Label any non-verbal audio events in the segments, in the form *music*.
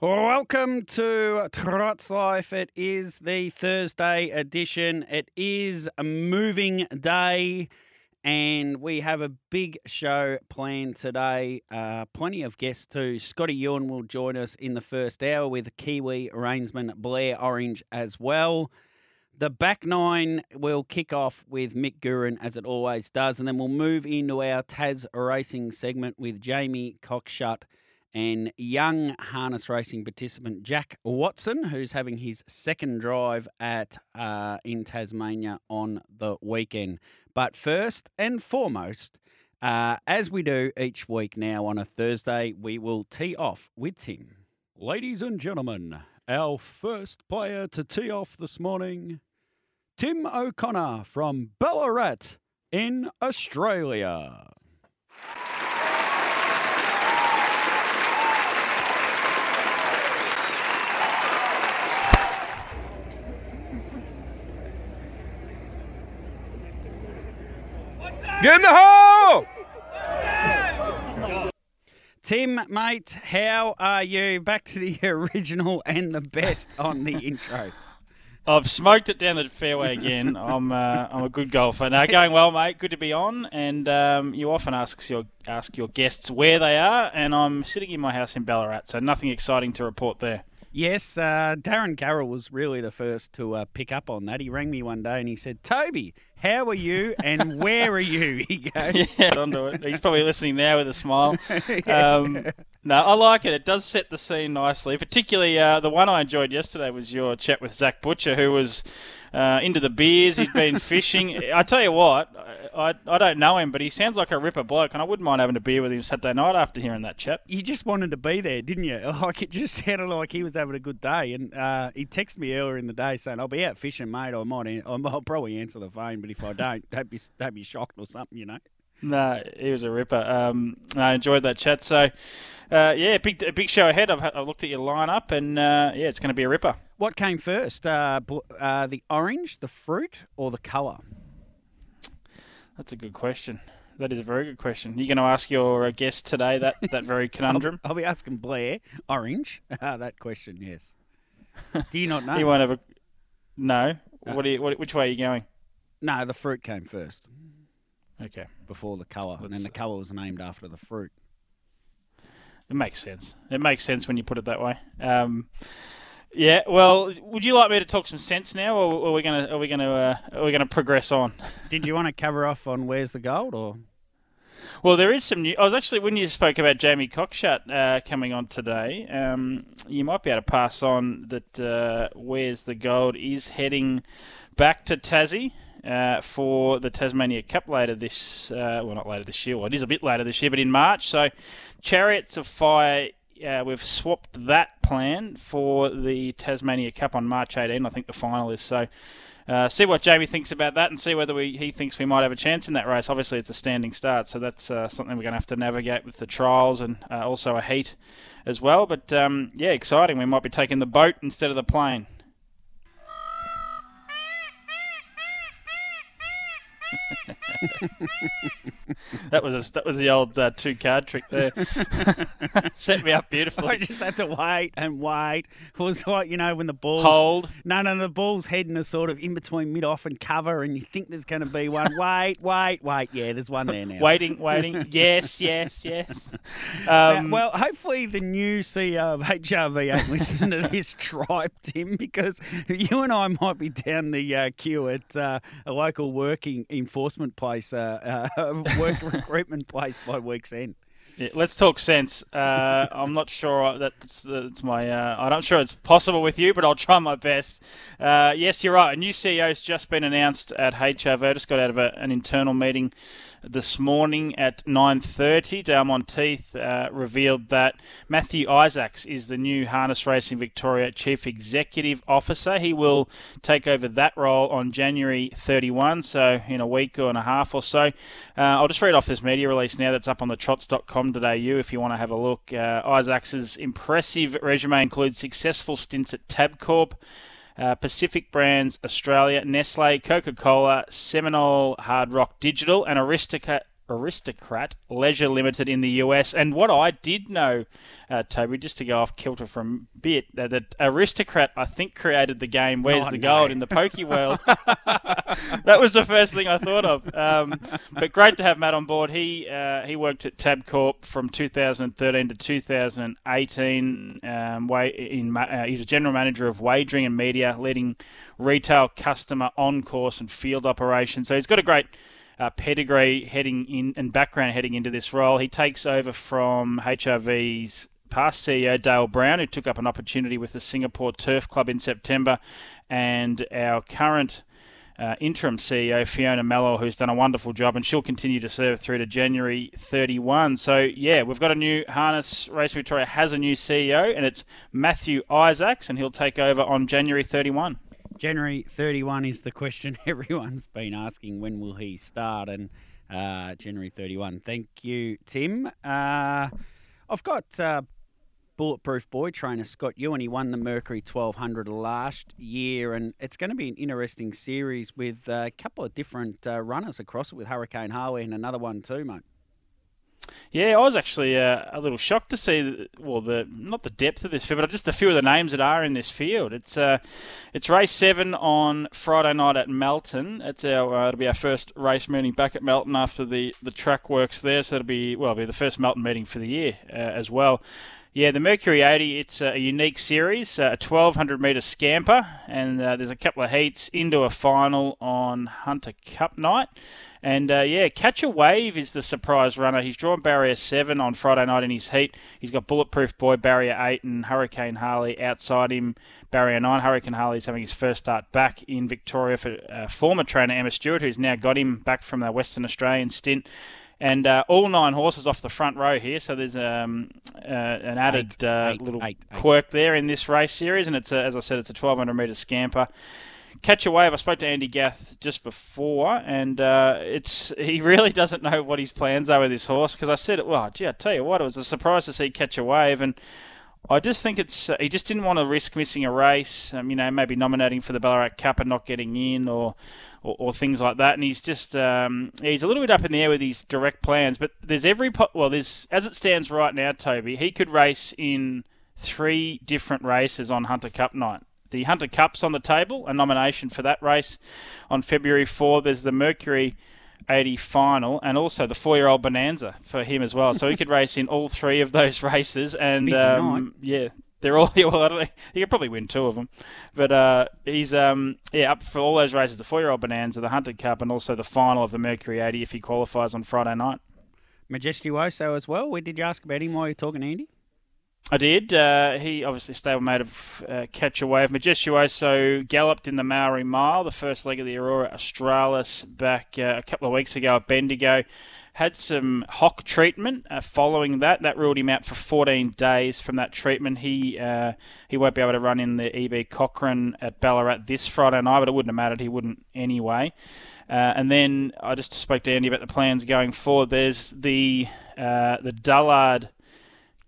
Welcome to Trot's Life. It is the Thursday edition. It is a moving day, and we have a big show planned today. Uh, plenty of guests too. Scotty Ewan will join us in the first hour with Kiwi reinsman Blair Orange as well. The back nine will kick off with Mick Guerin as it always does, and then we'll move into our Taz racing segment with Jamie Cockshut and young harness racing participant Jack Watson, who's having his second drive at uh, in Tasmania on the weekend. But first and foremost, uh, as we do each week now on a Thursday, we will tee off with Tim. Ladies and gentlemen, our first player to tee off this morning, Tim O'Connor from Ballarat in Australia. Get in the hole! Tim, mate, how are you? Back to the *laughs* original and the best on the intros. I've smoked it down the fairway again. I'm uh, I'm a good golfer. Now going well, mate. Good to be on. And um, you often ask your ask your guests where they are, and I'm sitting in my house in Ballarat, so nothing exciting to report there. Yes, uh, Darren Carroll was really the first to uh, pick up on that. He rang me one day and he said, Toby, how are you and where are you? *laughs* He goes, *laughs* Yeah, onto it. He's probably listening now with a smile. *laughs* Um, no, I like it. It does set the scene nicely. Particularly uh, the one I enjoyed yesterday was your chat with Zach Butcher, who was uh, into the beers. He'd been *laughs* fishing. I tell you what, I, I don't know him, but he sounds like a ripper bloke, and I wouldn't mind having a beer with him Saturday night after hearing that chat. You just wanted to be there, didn't you? *laughs* Like it just sounded like he was having a good day. And uh, he texted me earlier in the day saying, "I'll be out fishing, mate. I might, an- I'll probably answer the phone, but if I don't, *laughs* don't be, don't be shocked or something, you know." No, he was a ripper. Um, I enjoyed that chat. So, uh, yeah, big big show ahead. I've, I've looked at your lineup, and uh, yeah, it's going to be a ripper. What came first, uh, bl- uh, the orange, the fruit, or the colour? That's a good question. That is a very good question. You're going to ask your uh, guest today that, that *laughs* very conundrum. I'll be asking Blair, orange. *laughs* Uh, that question, yes. Do you not *laughs* know? You won't have a no. What, do you, what? Which way are you going? No, the fruit came first Okay, before the colour, and then the colour was named after the fruit. it makes sense. It makes sense when you put it that way. Um, yeah. Well, would you like me to talk some sense now, or are we going to are we to uh, are we to progress on? *laughs* Did you want to cover off on where's the gold, or Well, there is some new. I was actually when you spoke about Jamie Cockshut uh, coming on today. Um, you might be able to pass on that. Uh, Where's the gold is heading back to Tassie uh, for the Tasmania Cup later this. Uh, well, not later this year. Well, it is a bit later this year, but in March. So, Chariots of Fire. Uh, we've swapped that plan for the Tasmania Cup on March 18. I think the final is so. Uh, see what Jamie thinks about that and see whether we, he thinks we might have a chance in that race. Obviously, it's a standing start, so that's uh, something we're going to have to navigate with the trials and uh, also a heat as well. But um, yeah, exciting. We might be taking the boat instead of the plane. That was a, that was the old uh, two card trick there. *laughs* Set me up beautifully. I just had to wait and wait. It was like you know when the ball's Hold. No, no, the ball's heading is sort of in between mid off and cover, and you think there's going to be one. *laughs* wait, wait, wait. Yeah, there's one there now. Waiting, waiting. Yes, *laughs* yes, yes. Um, well, hopefully the new CEO of HRV ain't listening to this tribe, Tim, because you and I might be down the uh, queue at uh, a local working enforcement place, uh, uh, *laughs* work recruitment place by week's end. Yeah, let's talk sense. Uh, I'm not sure that's, that's my. Uh, I'm not sure it's possible with you, but I'll try my best. Uh, yes, you're right. A new CEO has just been announced at HRV. I just got out of a, an internal meeting this morning at 9.30. Dale Monteith uh, revealed that Matthew Isaacs is the new Harness Racing Victoria Chief Executive Officer. He will take over that role on January 31, so in a week or and a half or so. Uh, I'll just read off this media release now that's up on the trots.com.au if you want to have a look. Uh, Isaacs' impressive resume includes successful stints at Tabcorp, uh, Pacific Brands Australia, Nestle, Coca Cola, Seminole Hard Rock Digital, and Aristocrat Aristocrat Leisure Limited in the US. And what I did know, uh, Toby, just to go off kilter for a bit, uh, that Aristocrat, I think, created the game Where's oh, the no. Gold in the Poké World. *laughs* that was the first thing I thought of. Um, but great to have Matt on board. He uh, he worked at Tabcorp from 2013 to 2018. Um, in, uh, he's a general manager of wagering and media, leading retail, customer, on course, and field operations. So he's got a great uh, pedigree heading in and background heading into this role. He takes over from HRV's past CEO Dayle Brown, who took up an opportunity with the Singapore Turf Club in September, and our current. Uh, interim CEO Fiona Mellor, who's done a wonderful job, and she'll continue to serve through to January 31. So, yeah, we've got a new Harness Race Victoria has a new CEO, and it's Matthew Isaacs, and he'll take over on January 31. January 31 is the question *laughs* everyone's been asking. When will he start? And uh, January 31. Thank you, Tim. Uh, I've got uh, bulletproof boy trainer Scott Ewan. He won the Mercury 1200 last year, and it's going to be an interesting series with a couple of different uh, runners across it with Hurricane Harley and another one too, mate. Yeah, I was actually uh, a little shocked to see, the, well, the not the depth of this field, but just a few of the names that are in this field. It's uh, it's race seven on Friday night at Melton. It's our uh, it'll be our first race meeting back at Melton after the, the track works there, so it'll be well, it'll be the first Melton meeting for the year uh, as well. Yeah, the Mercury 80, it's a unique series, a 1200 metre scamper, and uh, there's a couple of heats into a final on Hunter Cup night. And uh, yeah, Catch a Wave is the surprise runner. He's drawn barrier 7 on Friday night in his heat. He's got Bulletproof Boy, barrier 8, and Hurricane Harley outside him, barrier 9. Hurricane Harley is having his first start back in Victoria for uh, former trainer Emma Stewart, who's now got him back from the Western Australian stint and uh, all nine horses off the front row here. So there's um, uh, an added eight, uh, eight, little eight, quirk there in this race series, and it's a, as I said, it's a 1200 metre scamper. Catch a wave. I spoke to Andy Gath just before, and uh, it's *laughs* he really doesn't know what his plans are with this horse. Because I said, well, gee, I tell you what, it was a surprise to see Catch a Wave, and I just think it's uh, he just didn't want to risk missing a race. Um, you know, maybe nominating for the Ballarat Cup and not getting in, or or, or things like that. And he's just um, he's a little bit up in the air with his direct plans. But there's every po- well, there's as it stands right now, Toby. He could race in three different races on Hunter Cup night. The Hunter Cup's on the table, a nomination for that race on February 4. There's the Mercury 80 final, and also the four-year-old Bonanza for him as well. So he could *laughs* race in all three of those races, and um, yeah, they're all *laughs* well, he could probably win two of them, but uh, he's um, yeah up for all those races: the four-year-old Bonanza, the Hunter Cup, and also the final of the Mercury 80 if he qualifies on Friday night. Majestuoso as well. Where did you ask about him while you're talking, Andy? I did. Uh, he obviously stablemate of uh, Catch a Wave. Majestuoso galloped in the Maori Mile, the first leg of the Aurora Australis, back uh, a couple of weeks ago at Bendigo had some hock treatment uh, following that. That ruled him out for 14 days from that treatment. He uh, he won't be able to run in the EB Cochrane at Ballarat this Friday night, but it wouldn't have mattered. He wouldn't anyway. Uh, and then I just spoke to Andy about the plans going forward. There's the the Dullard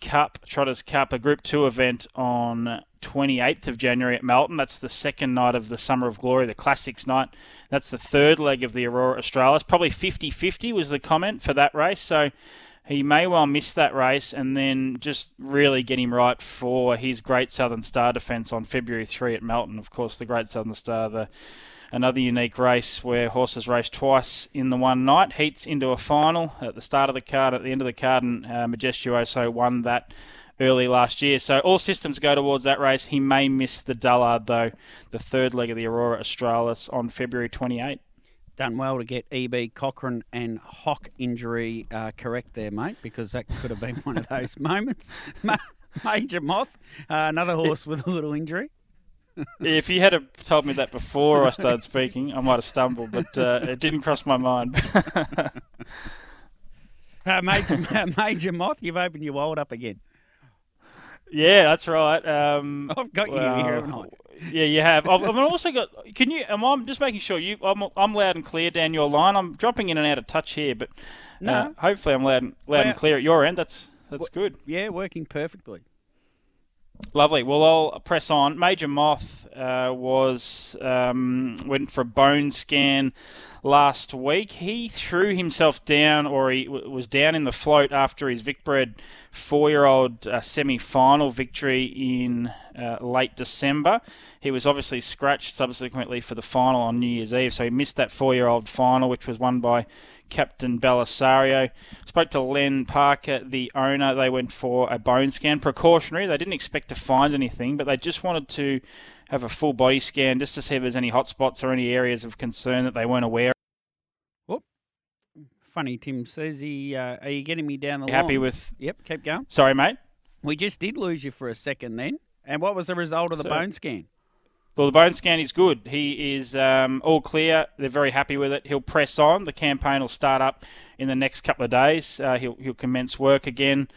Cup, Trotters Cup, a Group 2 event on 28th of January at Melton. That's the second night of the Summer of Glory, the Classics night. That's the third leg of the Aurora Australis. Probably 50 50 was the comment for that race. So he may well miss that race and then just really get him right for his Great Southern Star defence on February 3 at Melton. Of course, the Great Southern Star, the another unique race where horses race twice in the one night, heats into a final at the start of the card, at the end of the card, and uh, Majestuoso won that early last year. So all systems go towards that race. He may miss the Dullard, though, the third leg of the Aurora Australis on February 28. Done well to get EB Cochrane and Hock injury uh, correct there, mate, because that could have been one of those *laughs* moments. Major Moth, uh, another horse with a little injury. If you had have told me that before I started speaking, I might have stumbled, but uh, it didn't cross my mind. *laughs* Uh, Major, *laughs* Major Moth, you've opened your wallet up again. yeah, that's right. Um, *laughs* I've got you here, haven't I? Yeah, you have. I've, I've also got. Can you? Am I'm just making sure you. I'm, I'm loud and clear down your line. I'm dropping in and out of touch here, but uh, hopefully I'm loud, and, loud Well, and clear at your end. That's that's good. Yeah, working perfectly. Lovely. Well, I'll press on. Major Moth uh, was um, went for a bone scan last week. He threw himself down, or he w- was down in the float after his Vicbred four-year-old uh, semi-final victory in uh, late December. He was obviously scratched subsequently for the final on New Year's Eve, so he missed that four-year-old final, which was won by Captain Belisario. Spoke to Len Parker, the owner. They went for a bone scan, precautionary. They didn't expect to find anything, but they just wanted to have a full body scan just to see if there's any hot spots or any areas of concern that they weren't aware. Funny, Tim says he. Uh, are you getting me down the line? Happy with? Yep, keep going. Sorry, mate. We just did lose you for a second then. And what was the result of the So- bone scan? Well, the bone scan is good. He is um, all clear. They're very happy with it. He'll press on. The campaign will start up in the next couple of days. Uh, he'll he'll commence work again,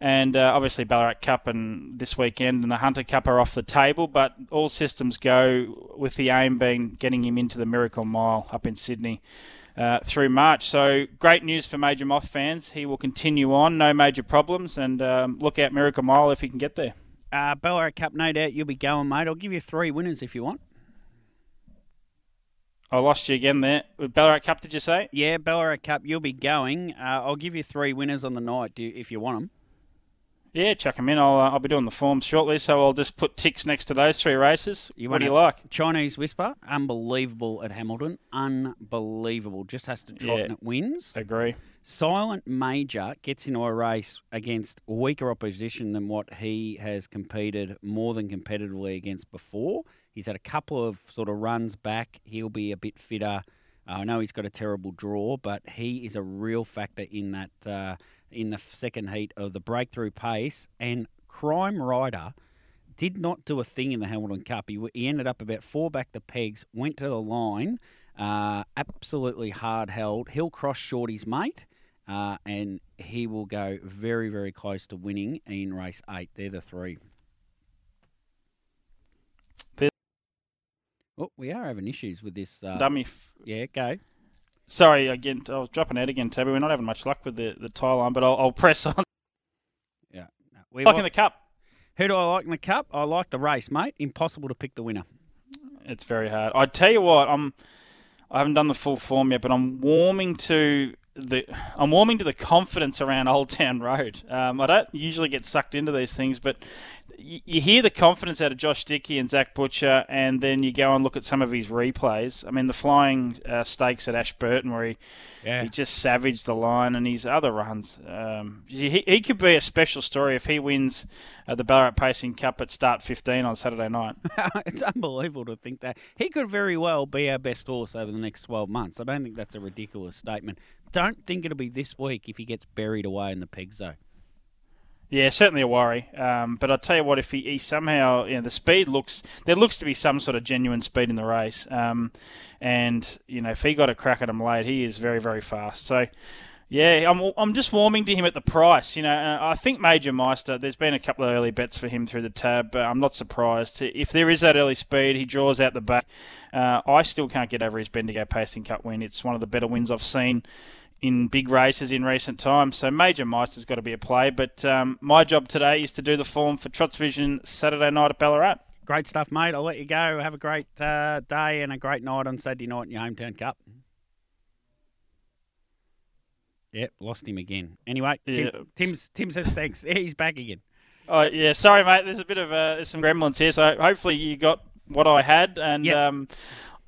and uh, obviously Ballarat Cup and this weekend and the Hunter Cup are off the table. But all systems go with the aim being getting him into the Miracle Mile up in Sydney. Uh, through March. So great news for Major Moth fans. He will continue on, no major problems, and um, look out Miracle Mile if he can get there. Uh, Ballarat Cup, no doubt you'll be going, mate. I'll give you three winners if you want. I lost you again there. Ballarat Cup, did you say? Yeah, Ballarat Cup, you'll be going. Uh, I'll give you three winners on the night you, if you want them. Yeah, chuck 'em in. I'll, uh, I'll be doing the forms shortly, so I'll just put ticks next to those three races. You what do you like? Chinese Whisper, unbelievable at Hamilton. Unbelievable. Just has to trot Yeah. and it wins. Agree. Silent Major gets into a race against weaker opposition than what he has competed more than competitively against before. He's had a couple of sort of runs back. He'll be a bit fitter. Uh, I know he's got a terrible draw, but he is a real factor in that uh, in the second heat of the breakthrough pace. And Crime Rider did not do a thing in the Hamilton Cup. He, he ended up about four back to pegs, went to the line, uh, absolutely hard held. He'll cross Shorty's mate, uh, and he will go very, very close to winning in race eight. They're the three. There- Oh, we are having issues with this. Uh, Dummy. F- yeah, go. Sorry again. I was dropping out again, Tabby. We're not having much luck with the, the tie line, but I'll, I'll press on. Yeah. No, we Like wa- in the cup. Who do I like in the cup? I like the race, mate. Impossible to pick the winner. It's very hard. I tell you what, I'm. I haven't done the full form yet, but I'm warming to the. I'm warming to the confidence around Old Town Road. Um, I don't usually get sucked into these things, but you, you hear the confidence out of Josh Dickie and Zach Butcher, and then you go and look at some of his replays. I mean, the flying uh, stakes at Ashburton, where he Yeah. he just savaged the line, and his other runs. Um, he, he could be a special story if he wins uh, the Ballarat Pacing Cup at start 15 on Saturday night. *laughs* it's unbelievable to think that he could very well be our best horse over the next 12 months. I don't think that's a ridiculous statement. Don't think it'll be this week if he gets buried away in the pegs, though. Yeah, certainly a worry. Um, but I tell you what, if he, he somehow, you know, the speed looks, there looks to be some sort of genuine speed in the race. Um, and you know, if he got a crack at him late, he is very, very fast. So, yeah, I'm, I'm just warming to him at the price. You know, I think Major Meister. There's been a couple of early bets for him through the tab. But I'm not surprised if there is that early speed. He draws out the back. Uh, I still can't get over his Bendigo Pacing Cup win. It's one of the better wins I've seen in big races in recent times. So Major Meister's got to be a play. But um, my job today is to do the form for Trots Vision Saturday night at Ballarat. Great stuff, mate. I'll let you go. Have a great uh, day and a great night on Saturday night in your hometown cup. Yep, lost him again. Anyway, Tim, Yeah. Tim's, Tim says thanks. He's back again. Oh yeah, sorry mate. There's a bit of uh, there's some gremlins here. So hopefully you got what I had, and Yep. um,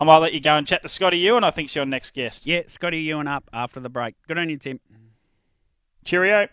I might let you go and chat to Scotty Ewan. I think she's your next guest. Yeah, Scotty Ewan up after the break. Good on you, Tim. Cheerio.